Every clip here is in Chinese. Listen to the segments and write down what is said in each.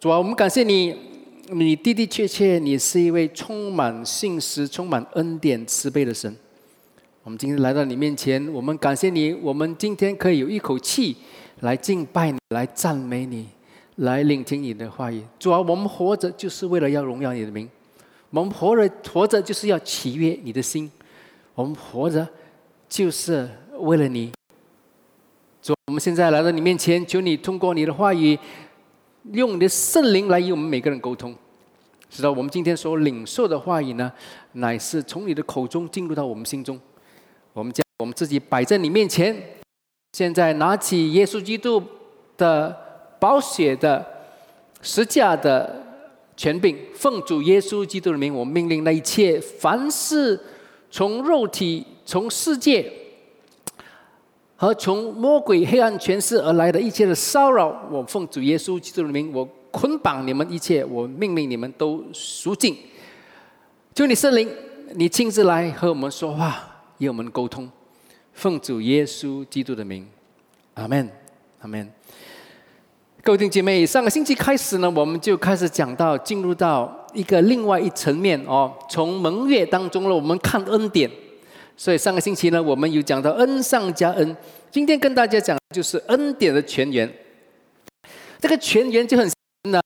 主啊，我们感谢你，你的的确确，你是一位充满信实、充满恩典、慈悲的神。我们今天来到你面前，我们感谢你，我们今天可以有一口气来敬拜你，来赞美你，来聆听你的话语。主啊，我们活着就是为了要荣耀你的名，我们活着活着就是要喜悦你的心，我们活着就是为了你。主，我们现在来到你面前，求你通过你的话语，用你的圣灵来与我们每个人沟通，使得我们今天所领受的话语呢，乃是从你的口中进入到我们心中。我们将我们自己摆在你面前，现在拿起耶稣基督的宝血的十架的权柄，奉主耶稣基督的名，我命令那一切凡是从肉体、从世界。和从魔鬼黑暗权势而来的一切的骚扰，我奉主耶稣基督的名，我捆绑你们一切，我命令你们都赎尽。求你圣灵，你亲自来和我们说话，与我们沟通。奉主耶稣基督的名，阿门，阿门。各位弟兄姐妹，上个星期开始呢，我们就开始讲到进入到一个另外一层面哦，从盟约当中呢，我们看恩典。所以上个星期呢，我们有讲到恩上加恩。今天跟大家讲就是恩典的泉源。这个泉源就很呢，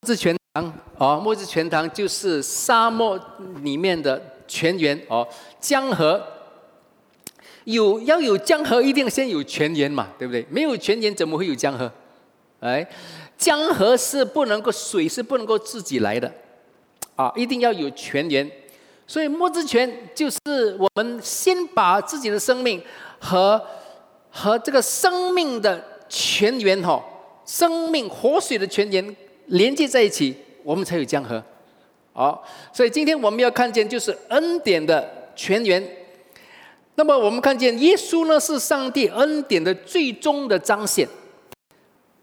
末日泉塘哦，末日泉塘就是沙漠里面的泉源哦，江河。有要有江河，一定先有泉源嘛，对不对？没有泉源，怎么会有江河？哎，江河是不能够水是不能够自己来的，啊，一定要有泉源。所以末之泉就是我们先把自己的生命和和这个生命的泉源哦，生命活水的泉源连接在一起，我们才有江河。好，所以今天我们要看见就是恩典的泉源。那么我们看见耶稣呢是上帝恩典的最终的彰显。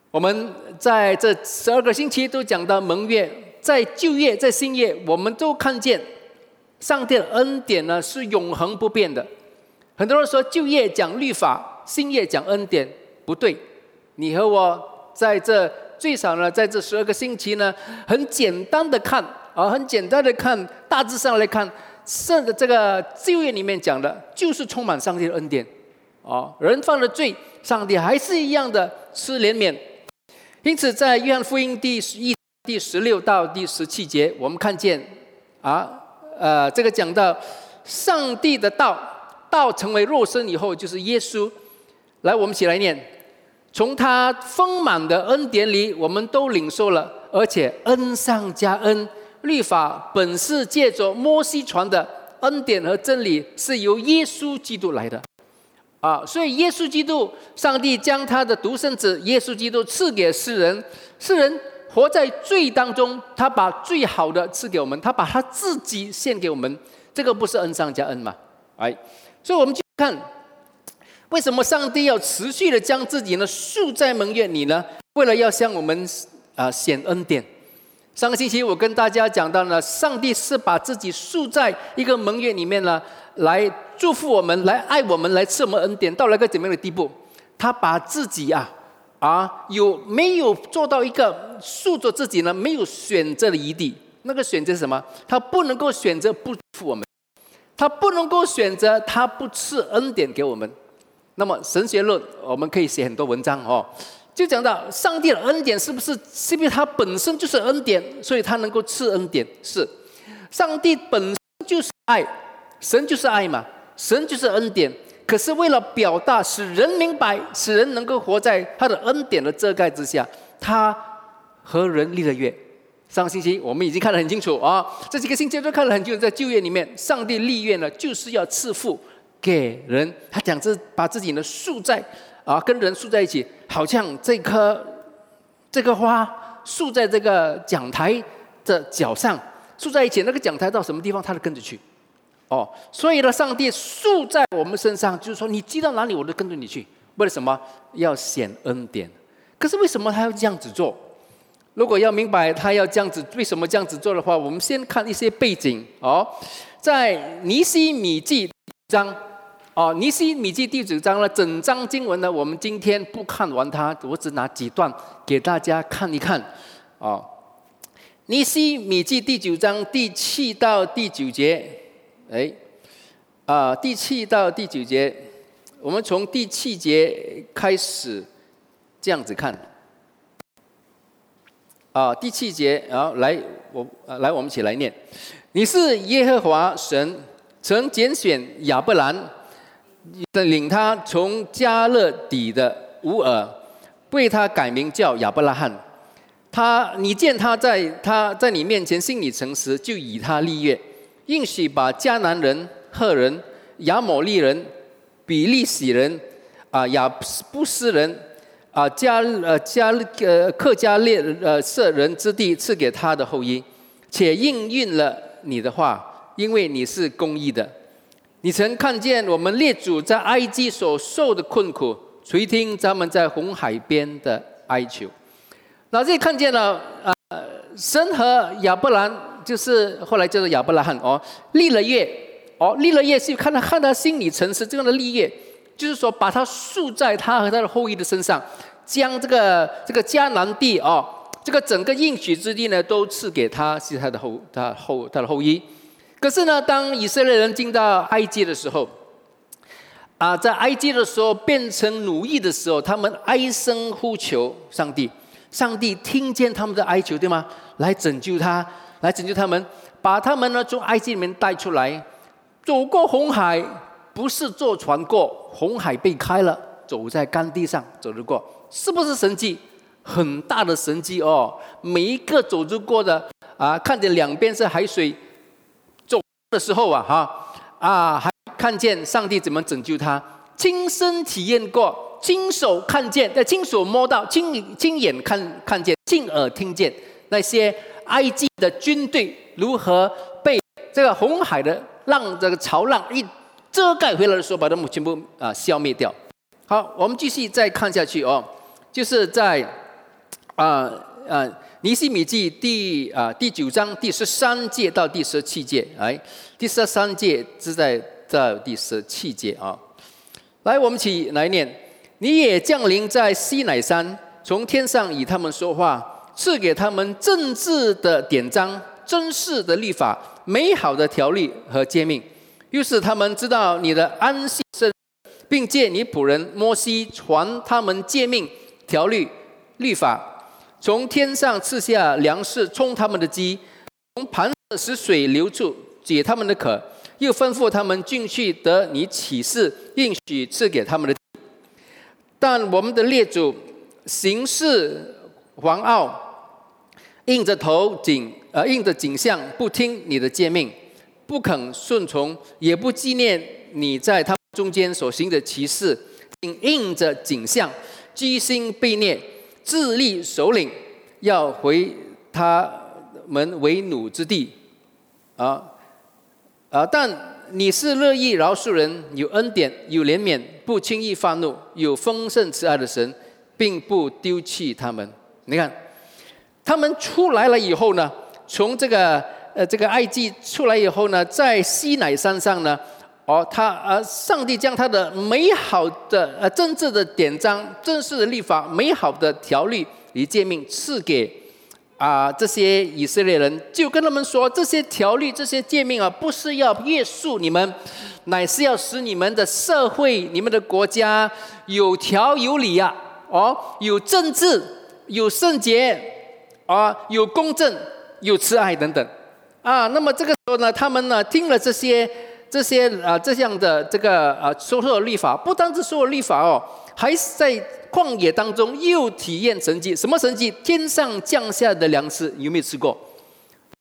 我们在这十二个星期都讲到盟约，在旧约在新约，我们都看见。上帝的恩典呢是永恒不变的。很多人说旧业讲律法，新业讲恩典，不对。你和我在这最少呢，在这十二个星期呢，很简单的看啊，很简单的看，大致上来看，圣的这个旧业里面讲的，就是充满上帝的恩典。啊，人犯了罪，上帝还是一样的施怜悯。因此，在约翰福音第十一第十六到第十七节，我们看见啊。呃，这个讲到上帝的道，道成为肉身以后，就是耶稣。来，我们一起来念：从他丰满的恩典里，我们都领受了，而且恩上加恩。律法本是借着摩西传的，恩典和真理是由耶稣基督来的。啊，所以耶稣基督，上帝将他的独生子耶稣基督赐给世人，世人。活在罪当中，他把最好的赐给我们，他把他自己献给我们，这个不是恩上加恩吗？哎，所以我们去看，为什么上帝要持续的将自己呢竖在门院里呢？为了要向我们啊显恩典。上个星期我跟大家讲到呢，上帝是把自己竖在一个门院里面呢，来祝福我们，来爱我们，来赐我们恩典，到了一个怎么样的地步？他把自己啊。啊，有没有做到一个塑造自己呢？没有选择的余地。那个选择是什么？他不能够选择不负我们，他不能够选择他不赐恩典给我们。那么神学论，我们可以写很多文章哦，就讲到上帝的恩典是不是？是不是他本身就是恩典，所以他能够赐恩典？是，上帝本身就是爱，神就是爱嘛，神就是恩典。可是为了表达，使人明白，使人能够活在他的恩典的遮盖之下，他和人立了约。上个星期我们已经看得很清楚啊，这几个星期都看得很清楚，在旧约里面，上帝立约呢，就是要赐福给人。他讲这把自己呢束在啊，跟人束在一起，好像这棵这棵花束在这个讲台的脚上，束在一起，那个讲台到什么地方，他都跟着去。哦，所以呢，上帝住在我们身上，就是说，你寄到哪里，我都跟着你去。为了什么？要显恩典。可是为什么他要这样子做？如果要明白他要这样子，为什么这样子做的话，我们先看一些背景。哦，在尼西米记章，哦，尼西米记第九章呢，整章经文呢，我们今天不看完它，我只拿几段给大家看一看。哦。尼西米记第九章第七到第九节，哎，啊，第七到第九节，我们从第七节开始这样子看。啊，第七节，然后来，我来，我们一起来念。你是耶和华神，曾拣选亚伯兰，领他从加勒底的乌尔，为他改名叫亚伯拉罕。他，你见他在他在你面前心里诚实，就以他立约，应许把迦南人、赫人、亚摩利人、比利洗人、啊亚布斯人。啊，加呃加呃克加列呃色人之地赐给他的后裔，且应允了你的话，因为你是公义的。你曾看见我们列祖在埃及所受的困苦，垂听咱们在红海边的哀求。那这看见了啊，神和亚伯兰就是后来叫做亚伯拉罕哦，立了业哦，立了业是看他看他心里诚实这样的立业。就是说，把他竖在他和他的后裔的身上，将这个这个迦南地哦，这个整个应许之地呢，都赐给他，是他的后他后他的后裔。可是呢，当以色列人进到埃及的时候，啊，在埃及的时候变成奴役的时候，他们哀声呼求上帝，上帝听见他们的哀求，对吗？来拯救他，来拯救他们，把他们呢从埃及里面带出来，走过红海。不是坐船过红海被开了，走在干地上走着过，是不是神迹？很大的神迹哦！每一个走着过的啊，看见两边是海水，走的时候啊，哈啊，还看见上帝怎么拯救他，亲身体验过，亲手看见，在亲手摸到，亲亲眼看看见，亲耳听见那些埃及的军队如何被这个红海的浪这个潮浪一。遮盖回来的时候，把他们全部啊消灭掉。好，我们继续再看下去哦，就是在啊啊尼西米记第啊第九章第十三节到第十七节，哎，第十三节是在在第十七节啊。来，我们起来念：你也降临在西乃山，从天上与他们说话，赐给他们政治的典章、真实的律法、美好的条例和诫命。于是他们知道你的安息生，并借你仆人摩西传他们诫命、条例、律法，从天上赐下粮食充他们的饥，从磐石使水流出解他们的渴，又吩咐他们进去得你启示应许赐给他们的。但我们的列祖行事狂傲，硬着头颈呃硬着颈项不听你的诫命。不肯顺从，也不纪念你在他们中间所行的歧视，并应着景象，居心悖逆，自立首领，要回他们为奴之地。啊啊！但你是乐意饶恕人，有恩典，有怜悯，不轻易发怒，有丰盛慈爱的神，并不丢弃他们。你看，他们出来了以后呢，从这个。呃，这个埃及出来以后呢，在西乃山上呢，哦，他呃，上帝将他的美好的呃政治的典章、正式的立法、美好的条例与诫命赐给啊这些以色列人，就跟他们说，这些条例、这些诫命啊，不是要约束你们，乃是要使你们的社会、你们的国家有条有理呀，哦，有政治、有圣洁啊，有公正、有慈爱等等。啊，那么这个时候呢，他们呢听了这些、这些啊这样的这个啊所说的律法，不单是所有律法哦，还是在旷野当中又体验神迹。什么神迹？天上降下的粮食，有没有吃过？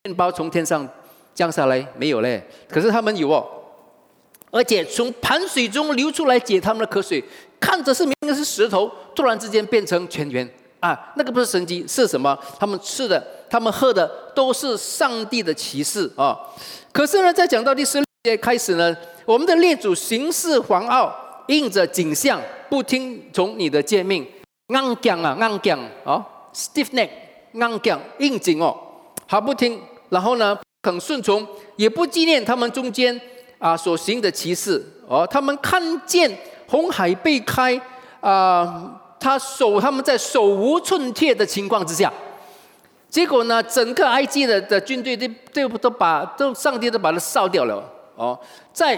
面包从天上降下来没有嘞？可是他们有哦，而且从盘水中流出来解他们的渴水，看着是明明是石头，突然之间变成泉源啊！那个不是神迹，是什么？他们吃的。他们喝的都是上帝的启示啊！可是呢，在讲到第十六节开始呢，我们的列祖行事狂傲，应着景象，不听从你的诫命，硬讲啊，硬讲啊，stiff neck，硬讲硬颈哦，还不听，然后呢，肯顺从，也不纪念他们中间啊所行的歧视哦，他们看见红海被开啊，他手他们在手无寸铁的情况之下。结果呢，整个埃及的的军队都都都把都上帝都把它烧掉了哦，在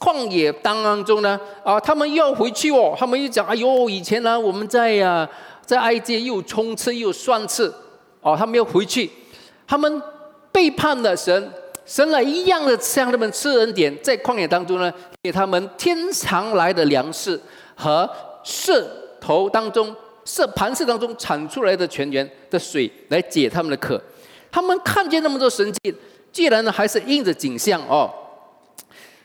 旷野当中呢，啊，他们要回去哦，他们又讲，哎呦，以前呢，我们在呀，在埃及又冲刺又算刺，哦，他们要回去，他们背叛了神，神来一样的向他们赐恩典，在旷野当中呢，给他们天长来的粮食和石头当中。是盘石当中产出来的泉源的水来解他们的渴，他们看见那么多神迹，既然呢还是应着景象哦。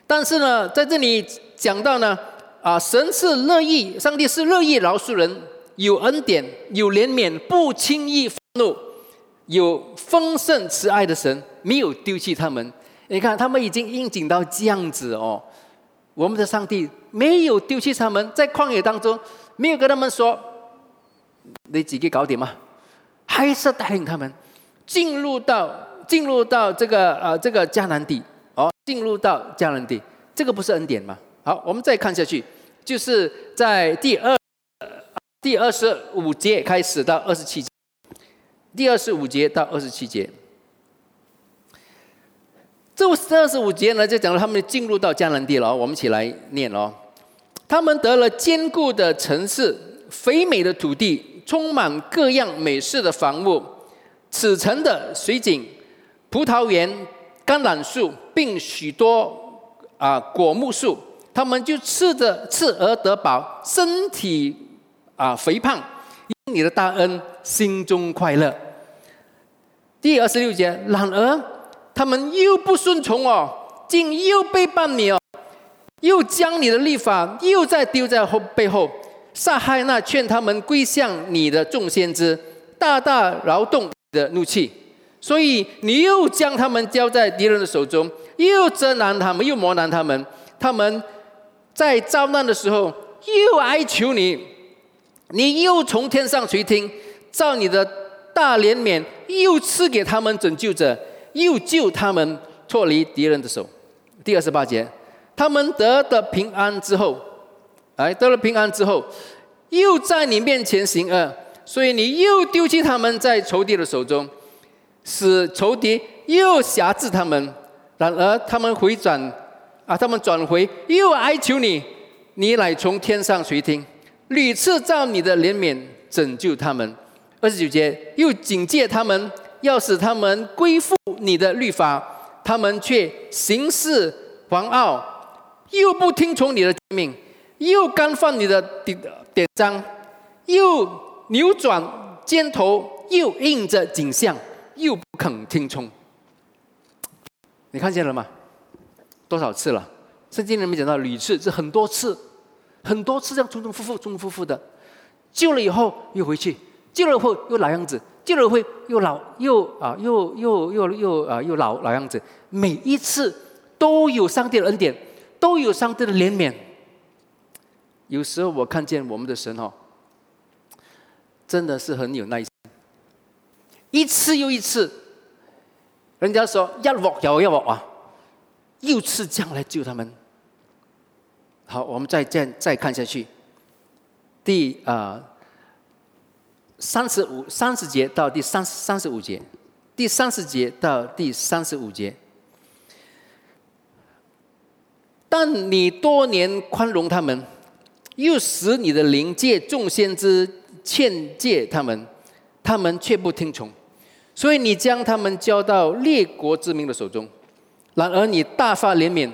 但是呢，在这里讲到呢，啊，神是乐意，上帝是乐意饶恕人，有恩典，有怜悯，不轻易愤怒，有丰盛慈爱的神，没有丢弃他们。你看，他们已经应景到这样子哦，我们的上帝没有丢弃他们，在旷野当中没有跟他们说。你自己搞点嘛，还是带领他们。进入到进入到这个呃这个迦南地。哦，进入到迦南地，这个不是恩典吗？好，我们再看下去，就是在第二第二十五节开始到二十七节，第二十五节到二十七节，这二十五节呢就讲了他们进入到迦南地了，我们一起来念哦，他们得了坚固的城市，肥美的土地。充满各样美式的房屋，此城的水井、葡萄园、橄榄树，并许多啊果木树，他们就吃着吃而得饱，身体啊肥胖，因你的大恩，心中快乐。第二十六节，然而他们又不顺从哦，竟又背叛你哦，又将你的律法又再丢在后背后。杀害那劝他们归向你的众先知，大大劳动的怒气，所以你又将他们交在敌人的手中，又责难他们，又磨难他们。他们在遭难的时候又哀求你，你又从天上垂听，照你的大怜悯，又赐给他们拯救者，又救他们脱离敌人的手。第二十八节，他们得的平安之后。哎得了平安之后，又在你面前行恶，所以你又丢弃他们在仇敌的手中，使仇敌又辖制他们。然而他们回转，啊，他们转回又哀求你，你乃从天上垂听，屡次照你的怜悯拯救他们。二十九节又警戒他们，要使他们归附你的律法，他们却行事狂傲，又不听从你的命。又干犯你的典典章，又扭转肩头，又应着景象，又不肯听从。你看见了吗？多少次了？圣经里面讲到屡次，是很多次，很多次这样重重复复、重重复复的。救了以后又回去，救了以后又老样子，救了以后又老又啊又又又又啊又老老样子。每一次都有上帝的恩典，都有上帝的怜悯。有时候我看见我们的神哦，真的是很有耐心，一次又一次，人家说要我要要我啊，又次将来救他们。好，我们再见再看下去，第啊三十五三十节到第三三十五节，第三十节到第三十五节，但你多年宽容他们。又使你的灵界众先知劝诫他们，他们却不听从，所以你将他们交到列国之民的手中。然而你大发怜悯，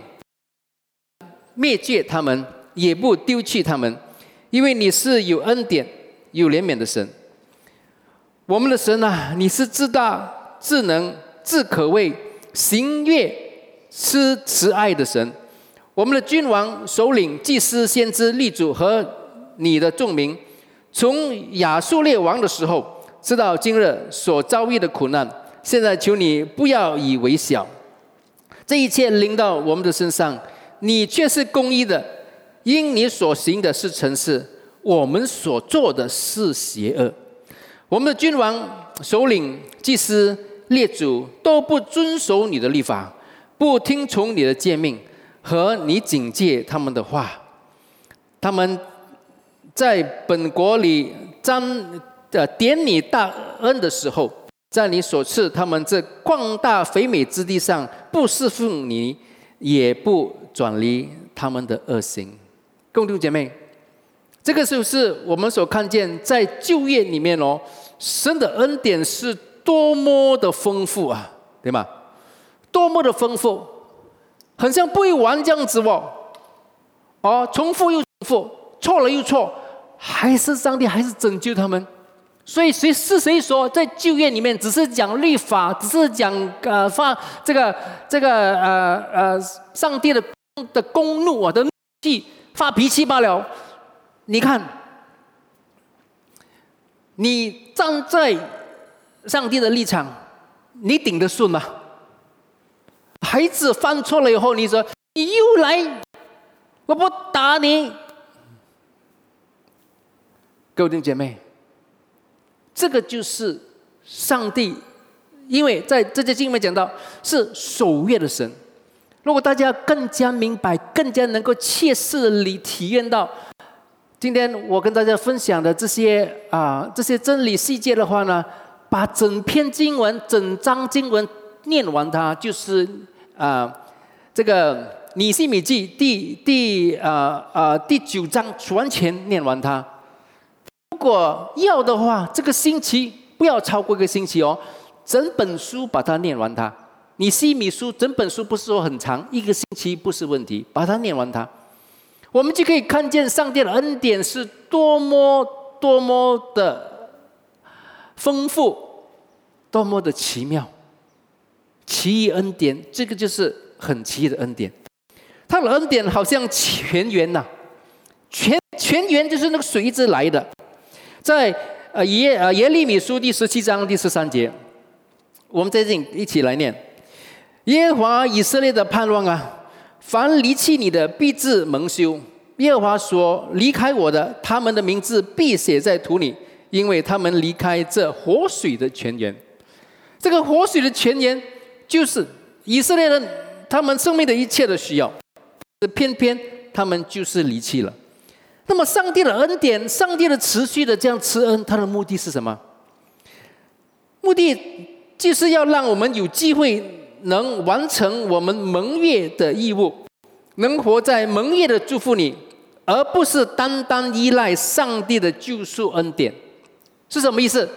灭绝他们，也不丢弃他们，因为你是有恩典、有怜悯的神。我们的神啊，你是至大、至能、至可畏、行悦、施慈爱的神。我们的君王、首领、祭司、先知、立主和你的众民，从亚述列王的时候，直到今日所遭遇的苦难，现在求你不要以为小。这一切临到我们的身上，你却是公义的，因你所行的是诚实，我们所做的是邪恶。我们的君王、首领、祭司、列祖都不遵守你的律法，不听从你的诫命。和你警戒他们的话，他们在本国里沾呃点你大恩的时候，在你所赐他们这广大肥美之地上，不侍奉你，也不转离他们的恶行。共同姐妹，这个就是我们所看见在就业里面哦，神的恩典是多么的丰富啊，对吗？多么的丰富，很像不会玩这样子哦，哦，重复又重复，错了又错，还是上帝还是拯救他们。所以谁是谁说在旧业里面只是讲律法，只是讲呃发这个这个呃呃上帝的的公怒啊的怒气发脾气罢了？你看，你站在上帝的立场，你顶得顺吗？孩子犯错了以后，你说你又来，我不打你，各位弟兄姐妹。这个就是上帝，因为在这节经文讲到是守约的神。如果大家更加明白、更加能够切实里体验到，今天我跟大家分享的这些啊这些真理细节的话呢，把整篇经文、整章经文念完，它就是啊这个尼西米记第第啊啊第九章完全念完它。如果要的话，这个星期不要超过一个星期哦。整本书把它念完它。你西米书整本书不是说很长，一个星期不是问题，把它念完它，我们就可以看见上帝的恩典是多么多么的丰富，多么的奇妙。奇异恩典，这个就是很奇异的恩典。他的恩典好像泉源呐，泉泉源就是那个水一直来的。在呃耶呃耶利米书第十七章第十三节，我们在这里一起来念：耶和华以色列的盼望啊，凡离弃你的必致蒙羞。耶和华说：离开我的，他们的名字必写在土里，因为他们离开这活水的泉源。这个活水的泉源，就是以色列人他们生命的一切的需要，偏偏他们就是离弃了。那么，上帝的恩典，上帝的持续的这样慈恩，他的目的是什么？目的就是要让我们有机会能完成我们蒙月的义务，能活在蒙月的祝福里，而不是单单依赖上帝的救赎恩典。是什么意思？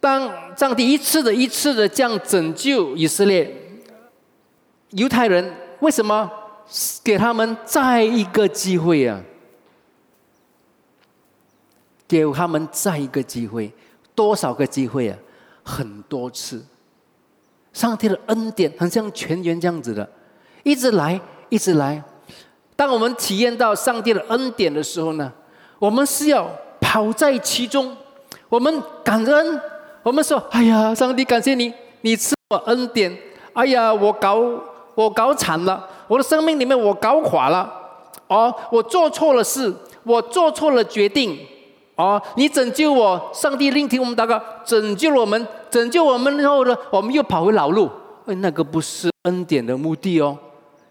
当上帝一次的一次的这样拯救以色列犹太人，为什么给他们再一个机会啊？给他们再一个机会，多少个机会啊？很多次。上帝的恩典很像泉源这样子的，一直来，一直来。当我们体验到上帝的恩典的时候呢，我们是要跑在其中，我们感恩，我们说：“哎呀，上帝感谢你，你赐我恩典。”哎呀，我搞我搞惨了，我的生命里面我搞垮了，哦，我做错了事，我做错了决定。哦，你拯救我，上帝聆听我们祷告，拯救我们，拯救我们之后呢，我们又跑回老路。哎，那个不是恩典的目的哦。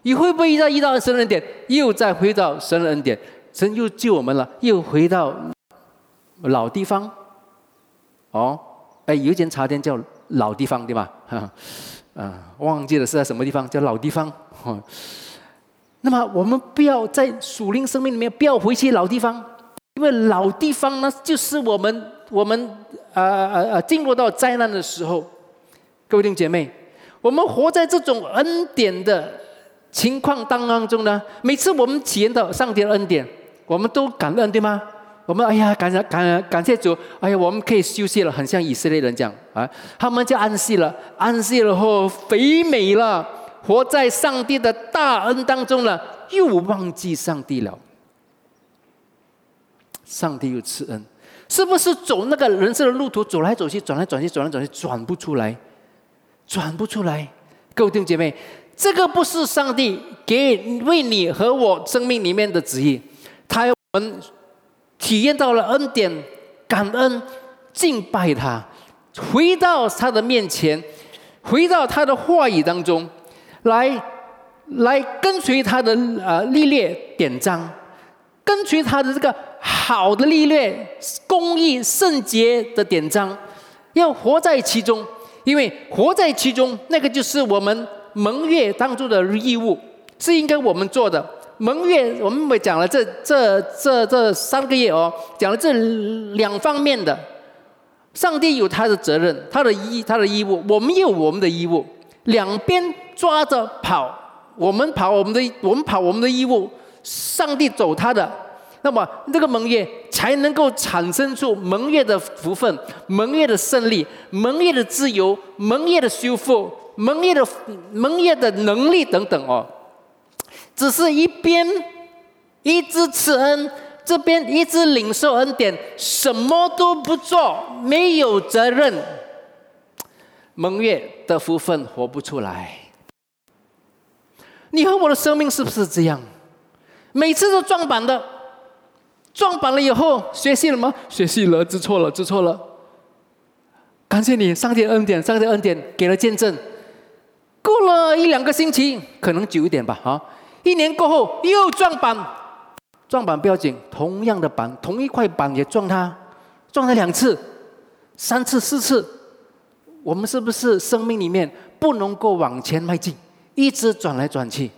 你会不会再遇到神恩典，又再回到神恩典？神又救我们了，又回到老地方。哦，哎，有一间茶店叫老地方，对吧？哈，啊，忘记了是在什么地方，叫老地方。那么我们不要在属灵生命里面，不要回去老地方。因为老地方呢，就是我们我们呃呃呃进入到灾难的时候，各位弟兄姐妹，我们活在这种恩典的情况当当中呢。每次我们体验到上帝的恩典，我们都感恩，对吗？我们哎呀，感谢感感谢主，哎呀，我们可以休息了，很像以色列人这样啊，他们就安息了，安息了后肥美了，活在上帝的大恩当中了，又忘记上帝了。上帝有慈恩，是不是走那个人生的路途，走来走去，转来转去，转来转去，转不出来，转不出来。各位弟兄姐妹，这个不是上帝给为你和我生命里面的旨意，他要我们体验到了恩典，感恩，敬拜他，回到他的面前，回到他的话语当中，来来跟随他的呃历练典章，跟随他的这个。好的历练，公益圣洁的典章，要活在其中，因为活在其中，那个就是我们盟约当中的义务，是应该我们做的。盟约我们也讲了，这这这这三个月哦，讲了这两方面的。上帝有他的责任，他的义，他的义务，我们也有我们的义务，两边抓着跑，我们跑我们的，我们跑我们的义务，上帝走他的，那么这个盟约才能够产生出盟约的福分，盟约的胜利，盟约的自由，盟约的修复，盟约的盟约的能力等等哦，只是一边一直慈恩。这边一直领受恩典，什么都不做，没有责任，蒙月的福分活不出来。你和我的生命是不是这样？每次都撞板的，撞板了以后学习了吗？学习了，知错了，知错了。感谢你，上天恩典，上天恩典给了见证。过了一两个星期，可能久一点吧，啊，一年过后又撞板。撞板不要紧，同样的板，同一块板也撞它，撞了两次、三次、四次，我们是不是生命里面不能够往前迈进，一直转来转去？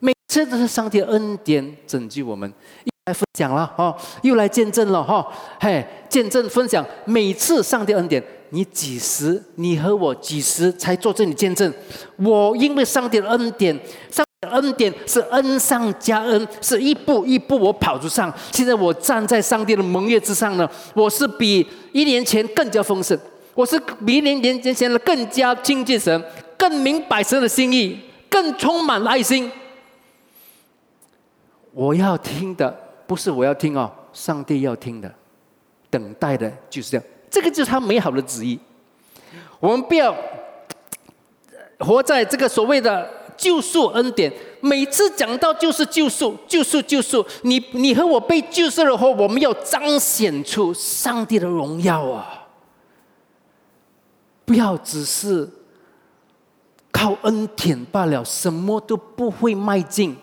每次都是上帝恩典拯救我们，又来分享了哈，又来见证了哈，嘿，见证分享，每次上帝恩典，你几时，你和我几时才做这里见证？我因为上帝的恩典上帝。恩典是恩上加恩，是一步一步我跑着上。现在我站在上帝的盟约之上呢，我是比一年前更加丰盛，我是比一年年前的更加亲近神，更明白神的心意，更充满爱心。我要听的不是我要听哦，上帝要听的，等待的就是这样，这个就是他美好的旨意。我们不要活在这个所谓的。救赎恩典，每次讲到就是救赎，救赎，救赎。你你和我被救赎了后，我们要彰显出上帝的荣耀啊！不要只是靠恩典罢了，什么都不会迈进。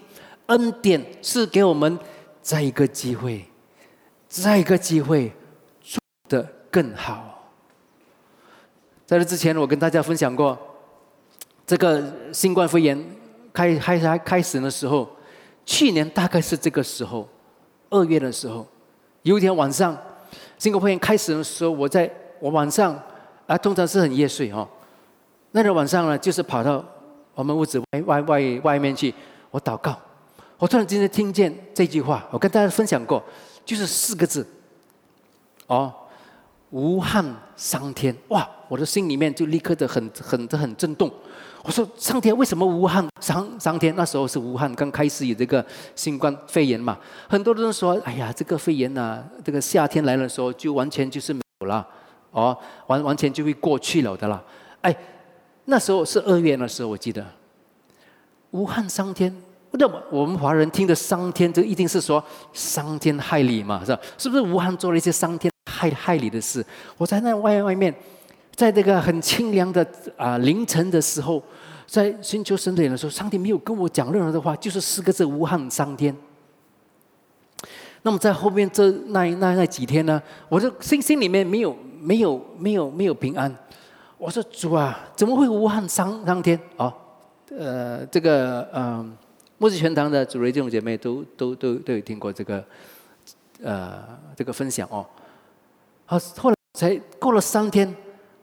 恩典是给我们再一个机会，再一个机会做得更好。在这之前，我跟大家分享过。这个新冠肺炎开开开开始的时候，去年大概是这个时候，二月的时候，有一天晚上，新冠肺炎开始的时候，我在我晚上啊，通常是很夜睡哈。那天晚上呢，就是跑到我们屋子外外外外面去，我祷告，我突然之间听见这句话，我跟大家分享过，就是四个字，哦，无憾伤天，哇，我的心里面就立刻的很很的很震动。我说上天为什么武汉上上天那时候是武汉刚开始有这个新冠肺炎嘛？很多人说，哎呀，这个肺炎呐，这个夏天来的时候就完全就是没有了，哦，完完全就会过去了的啦。哎，那时候是二月的时候，我记得武汉上天，那么我们华人听的伤天，这一定是说伤天害理嘛，是吧？是不是武汉做了一些伤天害害理的事？我在那外外面。在这个很清凉的啊凌晨的时候，在寻求神的眼的时候，上帝没有跟我讲任何的话，就是四个字：无憾上天。那么在后面这那那那几天呢，我的心心里面没有没有没有没有平安。我说主啊，怎么会无憾上上天？哦，呃，这个嗯，末世全堂的主类弟兄姐妹都都都都有听过这个呃这个分享哦。好，后来才过了三天。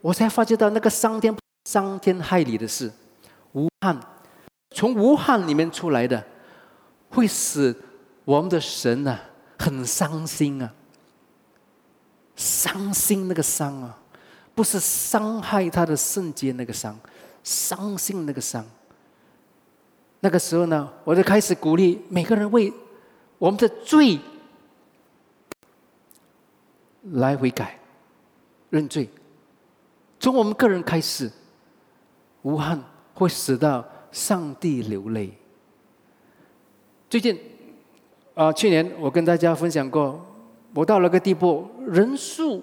我才发觉到那个伤天伤天害理的事，无憾，从无憾里面出来的，会使我们的神呐很伤心啊，伤心那个伤啊，不是伤害他的圣洁那个伤，伤心那个伤。那个时候呢，我就开始鼓励每个人为我们的罪来悔改、认罪。从我们个人开始，无憾会使到上帝流泪。最近，啊，去年我跟大家分享过，我到了个地步，人数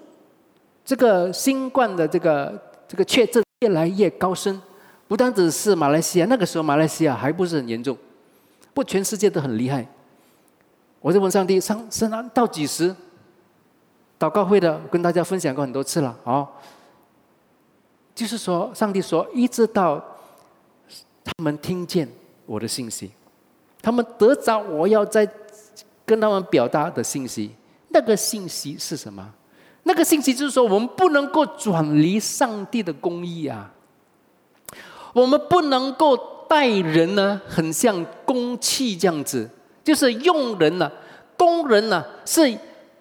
这个新冠的这个这个确诊越来越高升，不单只是马来西亚，那个时候马来西亚还不是很严重，不，全世界都很厉害。我在问上帝，上上到几时？祷告会的跟大家分享过很多次了，啊。就是说，上帝说，一直到他们听见我的信息，他们得着我要在跟他们表达的信息。那个信息是什么？那个信息就是说，我们不能够转离上帝的公义啊！我们不能够待人呢，很像公器这样子，就是用人呢，工人呢，是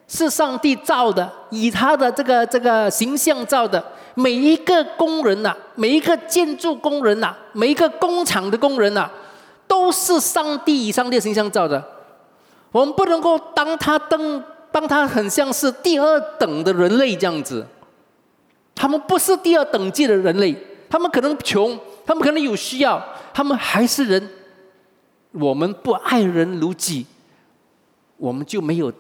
是上帝造的，以他的这个这个形象造的。每一个工人呐，每一个建筑工人呐，每一个工厂的工人呐，都是上帝以上帝形象造的。我们不能够当他当当他很像是第二等的人类这样子。他们不是第二等级的人类，他们可能穷，他们可能有需要，他们还是人。我们不爱人如己，我们就没有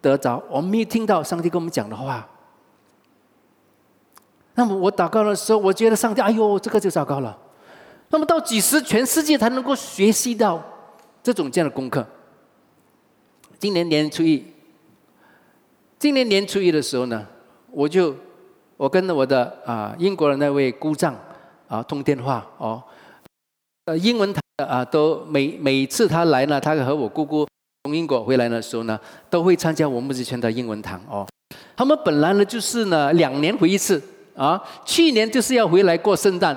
得着，我们没有听到上帝跟我们讲的话。那么我祷告的时候，我觉得上帝，哎呦，这个就糟糕了。那么到几时全世界才能够学习到这种这样的功课？今年年初一，今年年初一的时候呢，我就我跟我的啊英国的那位姑丈啊通电话哦，呃英文的啊都每每次他来呢，他和我姑姑从英国回来的时候呢，都会参加我们之前的英文堂哦。他们本来呢就是呢两年回一次。啊，去年就是要回来过圣诞、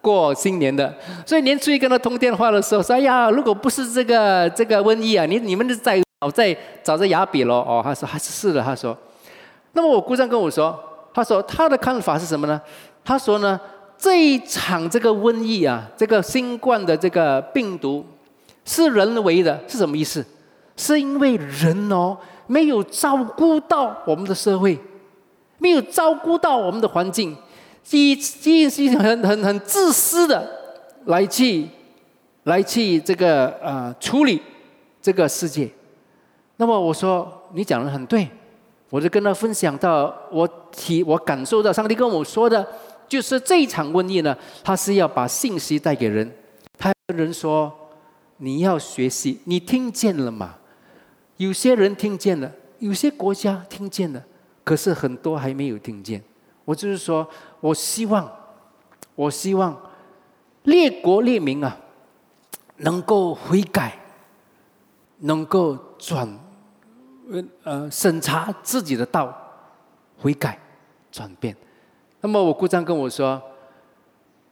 过新年的，所以年初一跟他通电话的时候说：“哎呀，如果不是这个这个瘟疫啊，你你们是在早在早在雅比咯。”哦，他说还是是的，他说。那么我姑丈跟我说，他说他的看法是什么呢？他说呢，这一场这个瘟疫啊，这个新冠的这个病毒是人为的，是什么意思？是因为人哦没有照顾到我们的社会。没有照顾到我们的环境，以以以很很很自私的来去来去这个呃处理这个世界。那么我说你讲的很对，我就跟他分享到我体我感受到上帝跟我说的，就是这一场瘟疫呢，他是要把信息带给人。他跟人说你要学习，你听见了吗？有些人听见了，有些国家听见了。可是很多还没有听见，我就是说，我希望，我希望列国列民啊，能够悔改，能够转，呃呃，审查自己的道，悔改，转变。那么我姑丈跟我说，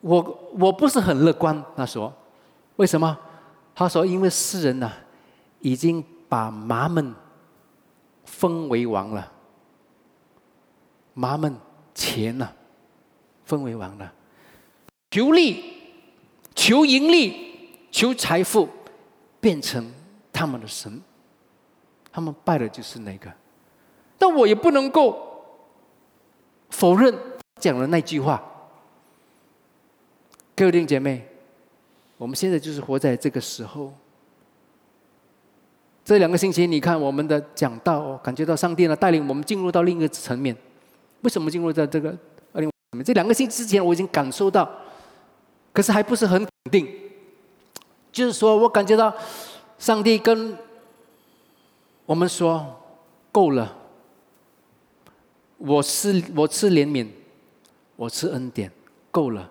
我我不是很乐观。他说，为什么？他说，因为世人呐，已经把麻们封为王了。麻们钱呐，分为王了，求利、求盈利、求财富，变成他们的神。他们拜的就是那个，但我也不能够否认讲了那句话。各位弟兄姐妹，我们现在就是活在这个时候。这两个星期，你看我们的讲道，感觉到上帝呢带领我们进入到另一个层面。为什么进入到这个二零这两个星期之前，我已经感受到，可是还不是很肯定。就是说我感觉到，上帝跟我们说够了。我是我吃怜悯，我吃恩典，够了。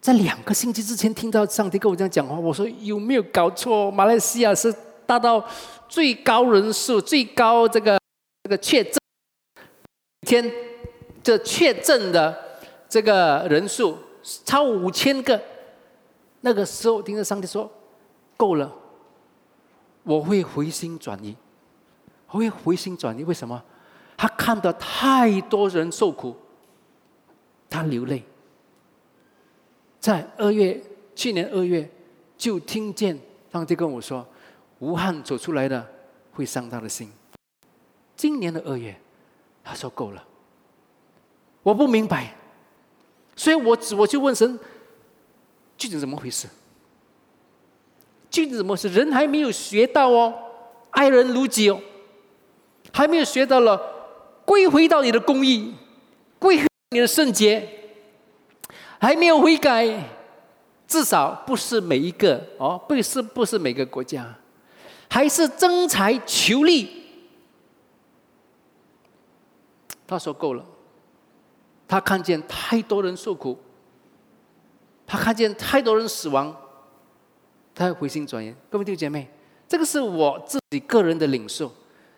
在两个星期之前听到上帝跟我这样讲话，我说有没有搞错？马来西亚是达到最高人数、最高这个这个确诊天。这确诊的这个人数超五千个，那个时候听着上帝说够了，我会回心转意，我会回心转意。为什么？他看到太多人受苦，他流泪。在二月，去年二月就听见上帝跟我说，武汉走出来的会伤他的心。今年的二月，他说够了。我不明白，所以我我就问神，究竟怎么回事？究竟怎么回事？人还没有学到哦，爱人如己哦，还没有学到了归回到你的公义，归你的圣洁，还没有悔改，至少不是每一个哦，不是不是每个国家，还是争财求利。他说够了。他看见太多人受苦，他看见太多人死亡，他回心转意。各位弟兄姐妹，这个是我自己个人的领受，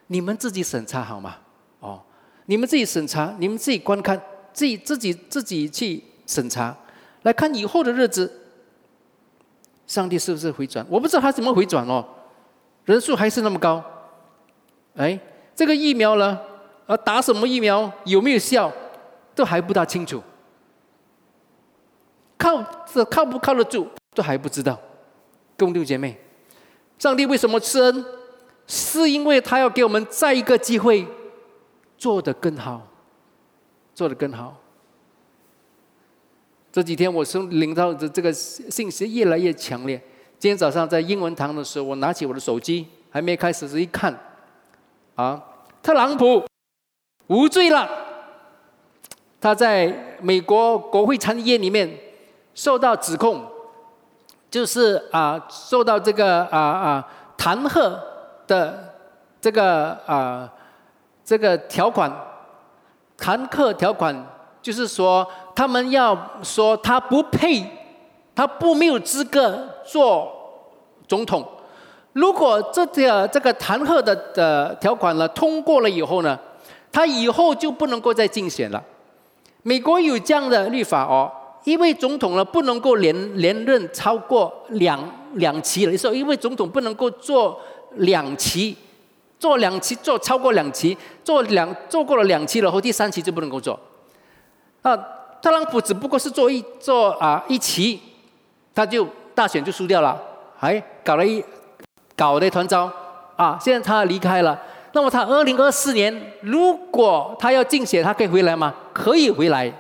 你们自己审查好吗？哦，你们自己审查，你们自己观看，自己自己自己去审查，来看以后的日子，上帝是不是回转？我不知道他怎么回转哦，人数还是那么高。哎，这个疫苗呢？啊，打什么疫苗？有没有效？都还不大清楚。靠这靠不靠得住？都还不知道。兄弟姐妹，上帝为什么施恩？是因为他要给我们再一个机会，做得更好，做得更好。这几天我收领到的这个信息越来越强烈。今天早上在英文堂的时候，我拿起我的手机，还没开始，一看，啊，特朗普。无罪了，他在美国国会参议院里面受到指控，就是啊，受到这个啊啊弹劾的这个啊这个条款，弹劾条款就是说，他们要说他不配，他不没有资格做总统。如果这个这个弹劾的的条款呢通过了以后呢？他以后就不能够再竞选了。美国有这样的律法哦，一位总统呢不能够连连任超过两两期了。你说，一位总统不能够做两期，做两期做超过两期，做两做过了两期了后，第三期就不能够做。啊，特朗普只不过是做一做啊一期，他就大选就输掉了，还搞了一搞了一团糟啊！现在他离开了。那么他二零二四年，如果他要竞选，他可以回来吗？可以回来，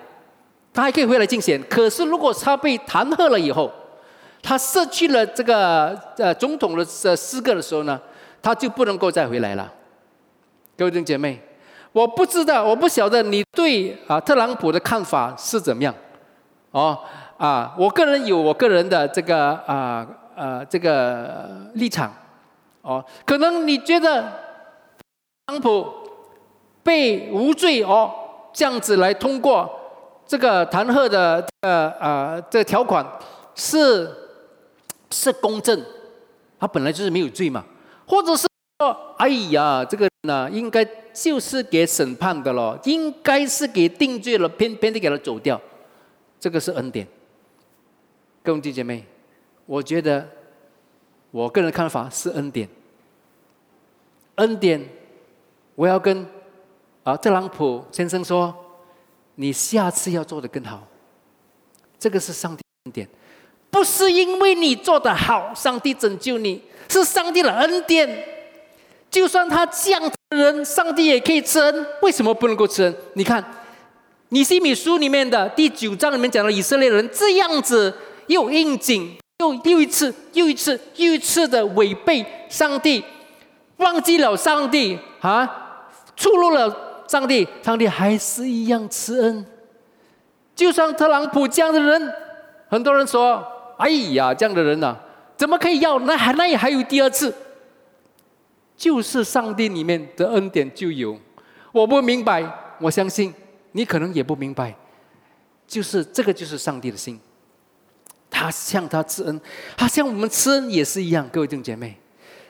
他还可以回来竞选。可是如果他被弹劾了以后，他失去了这个呃总统的这资格的时候呢，他就不能够再回来了。各位弟兄姐妹，我不知道，我不晓得你对啊特朗普的看法是怎么样？哦啊，我个人有我个人的这个啊呃这个立场。哦，可能你觉得。特朗普被无罪哦，这样子来通过这个弹劾的呃呃这个条款是是公正，他本来就是没有罪嘛，或者是说，哎呀，这个呢应该就是给审判的咯，应该是给定罪了，偏偏的给他走掉，这个是恩典。各位弟兄姐妹，我觉得我个人看法是恩典，恩典。我要跟啊特朗普先生说，你下次要做的更好。这个是上帝恩典，不是因为你做的好，上帝拯救你，是上帝的恩典。就算他这样的人，上帝也可以吃恩。为什么不能够吃恩？你看，尼西米书里面的第九章里面讲的以色列人这样子，又应景，又又一次又一次又一次的违背上帝，忘记了上帝啊。触怒了上帝，上帝还是一样慈恩。就像特朗普这样的人，很多人说：“哎呀，这样的人呐，怎么可以要？那还那也还有第二次。”就是上帝里面的恩典就有。我不明白，我相信你可能也不明白。就是这个，就是上帝的心。他向他赐恩，他向我们赐恩也是一样。各位弟兄姐妹。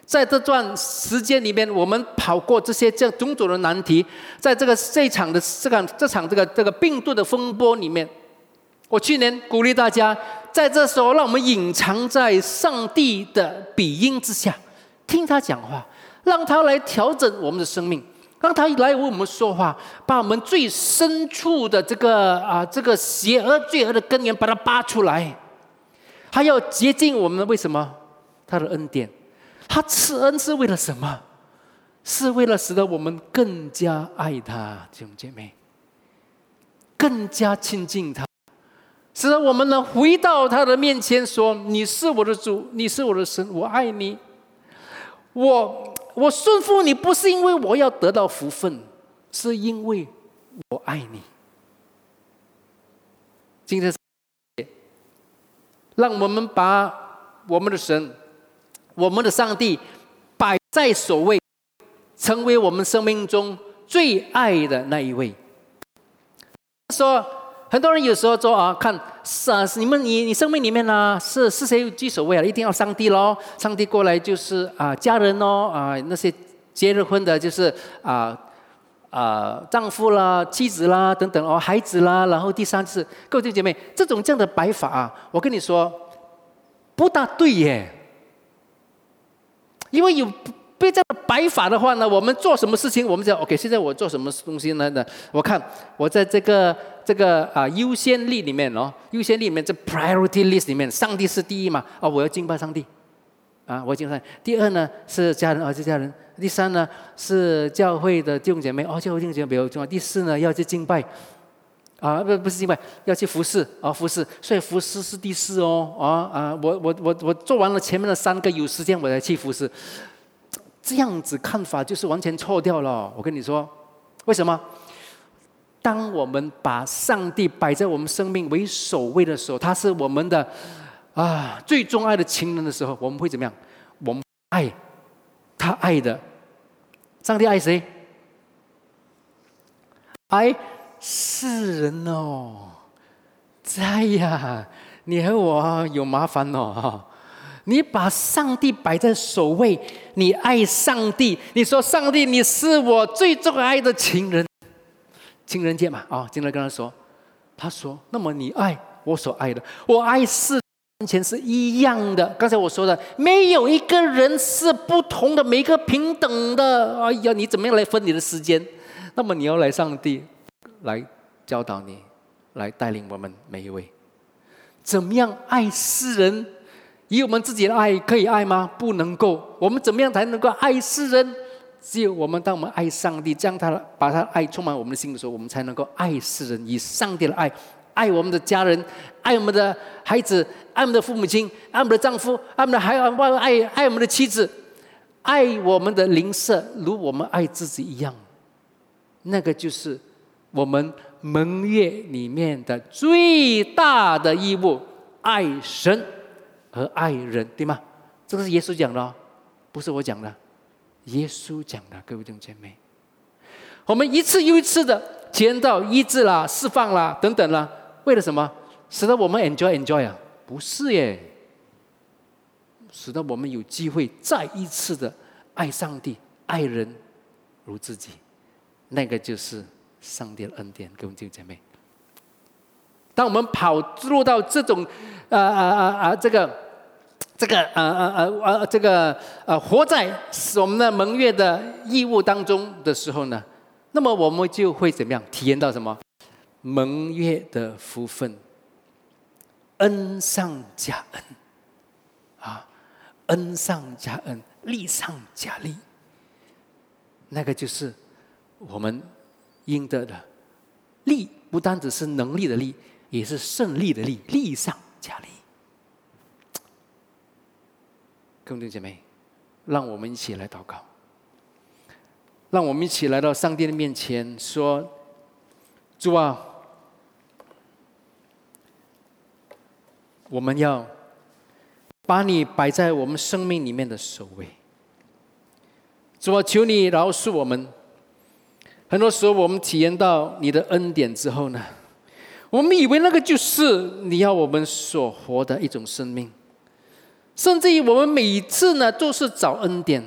在这段时间里面，我们跑过这些这种种的难题，在这个这场的这个这场这个这个病毒的风波里面，我去年鼓励大家，在这时候，让我们隐藏在上帝的鼻音之下，听他讲话，让他来调整我们的生命，让他来为我们说话，把我们最深处的这个啊这个邪恶罪恶的根源把它扒出来，他要洁净我们，为什么？他的恩典。他赐恩是为了什么？是为了使得我们更加爱他，弟兄姐妹，更加亲近他，使得我们能回到他的面前说：“你是我的主，你是我的神，我爱你。我我顺服你，不是因为我要得到福分，是因为我爱你。”今天，让我们把我们的神。我们的上帝摆在首位，成为我们生命中最爱的那一位。说，很多人有时候说啊，看是啊，你们你你生命里面呢是是谁居首位啊？一定要上帝喽，上帝过来就是啊家人哦啊那些结了婚的，就是啊啊丈夫啦、妻子啦等等哦，孩子啦，然后第三次各位弟兄姐妹，这种这样的摆法啊，我跟你说不大对耶，因为有。被这样摆法的话呢，我们做什么事情，我们讲 OK。现在我做什么东西呢？呢，我看我在这个这个啊优先例里面哦，优先例里面这 priority list 里面，上帝是第一嘛？哦，我要敬拜上帝，啊，我敬拜。第二呢是家人，儿子家人。第三呢是教会的弟兄姐妹，哦，教会弟兄姐妹比较重要。第四呢要去敬拜，啊，不不是敬拜，要去服侍，啊，服侍。所以服侍是第四哦，啊啊，我我我我做完了前面的三个，有时间我才去服侍。这样子看法就是完全错掉了。我跟你说，为什么？当我们把上帝摆在我们生命为首位的时候，他是我们的啊最钟爱的情人的时候，我们会怎么样？我们爱他爱的上帝爱谁？爱世人哦。在呀，你和我有麻烦哦。你把上帝摆在首位，你爱上帝，你说上帝，你是我最钟爱的情人，情人节嘛，啊，经常跟他说，他说，那么你爱我所爱的，我爱是完全是一样的。刚才我说的，没有一个人是不同的，每个平等的。哎呀，你怎么样来分你的时间？那么你要来上帝来教导你，来带领我们每一位，怎么样爱世人？以我们自己的爱可以爱吗？不能够。我们怎么样才能够爱世人？只有我们当我们爱上帝，将他把他爱充满我们的心的时候，我们才能够爱世人。以上帝的爱，爱我们的家人，爱我们的孩子，爱我们的父母亲，爱我们的丈夫，爱我们的孩儿，爱爱我们的妻子，爱我们的邻舍，如我们爱自己一样。那个就是我们盟约里面的最大的义务：爱神。和爱人，对吗？这个是耶稣讲的，哦不是我讲的。耶稣讲的，各位弟兄姐妹，我们一次又一次的见到医治啦、释放啦等等啦，为了什么？使得我们 enjoy enjoy 啊？不是耶，使得我们有机会再一次的爱上帝、爱人如自己，那个就是上帝的恩典，各位弟兄姐妹。当我们跑入到这种，啊啊啊啊，这个。这个呃呃呃呃，这个呃，活在我们的盟约的义务当中的时候呢，那么我们就会怎么样体验到什么？盟约的福分，恩上加恩，啊，恩上加恩，利上加利，那个就是我们应得的。利，不单只是能力的利，也是胜利的利，利上加利。兄弟姐妹，让我们一起来祷告。让我们一起来到上帝的面前，说：“主啊，我们要把你摆在我们生命里面的首位。主啊，求你饶恕我们。很多时候，我们体验到你的恩典之后呢，我们以为那个就是你要我们所活的一种生命。”甚至于我们每次呢，都是找恩典，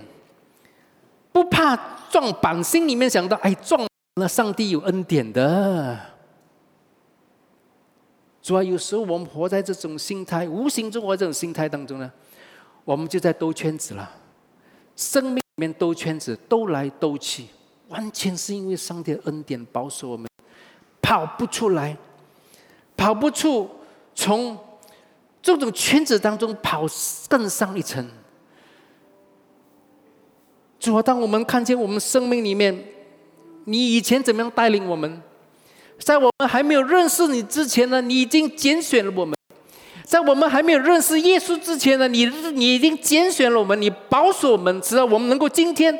不怕撞板，心里面想到，哎，撞了上帝有恩典的。主要有时候我们活在这种心态，无形中活在这种心态当中呢，我们就在兜圈子了。生命里面兜圈子，兜来兜去，完全是因为上帝恩典保守我们，跑不出来，跑不出从。这种圈子当中跑更上一层。主啊，当我们看见我们生命里面，你以前怎么样带领我们，在我们还没有认识你之前呢，你已经拣选了我们；在我们还没有认识耶稣之前呢，你你已经拣选了我们，你保守我们，直到我们能够今天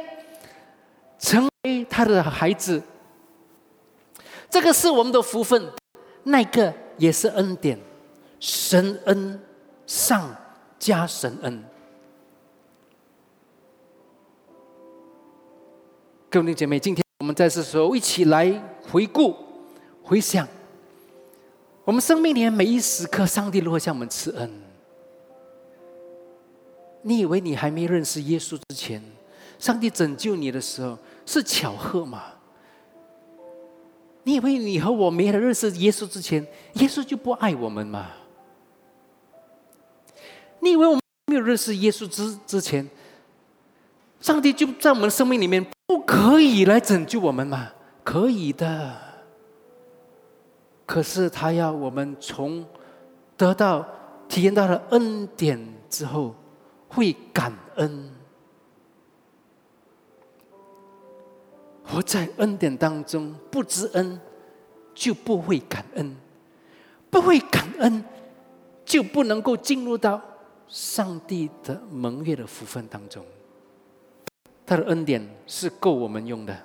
成为他的孩子。这个是我们的福分，那个也是恩典。神恩上加神恩，各位姐妹，今天我们在这时候一起来回顾、回想我们生命里的每一时刻，上帝都会向我们赐恩。你以为你还没认识耶稣之前，上帝拯救你的时候是巧合吗？你以为你和我没有认识耶稣之前，耶稣就不爱我们吗？你以为我们没有认识耶稣之之前，上帝就在我们生命里面不可以来拯救我们吗？可以的。可是他要我们从得到、体验到了恩典之后，会感恩，活在恩典当中，不知恩就不会感恩，不会感恩就不能够进入到上帝的蒙悦的福分当中。他的恩典是够我们用的。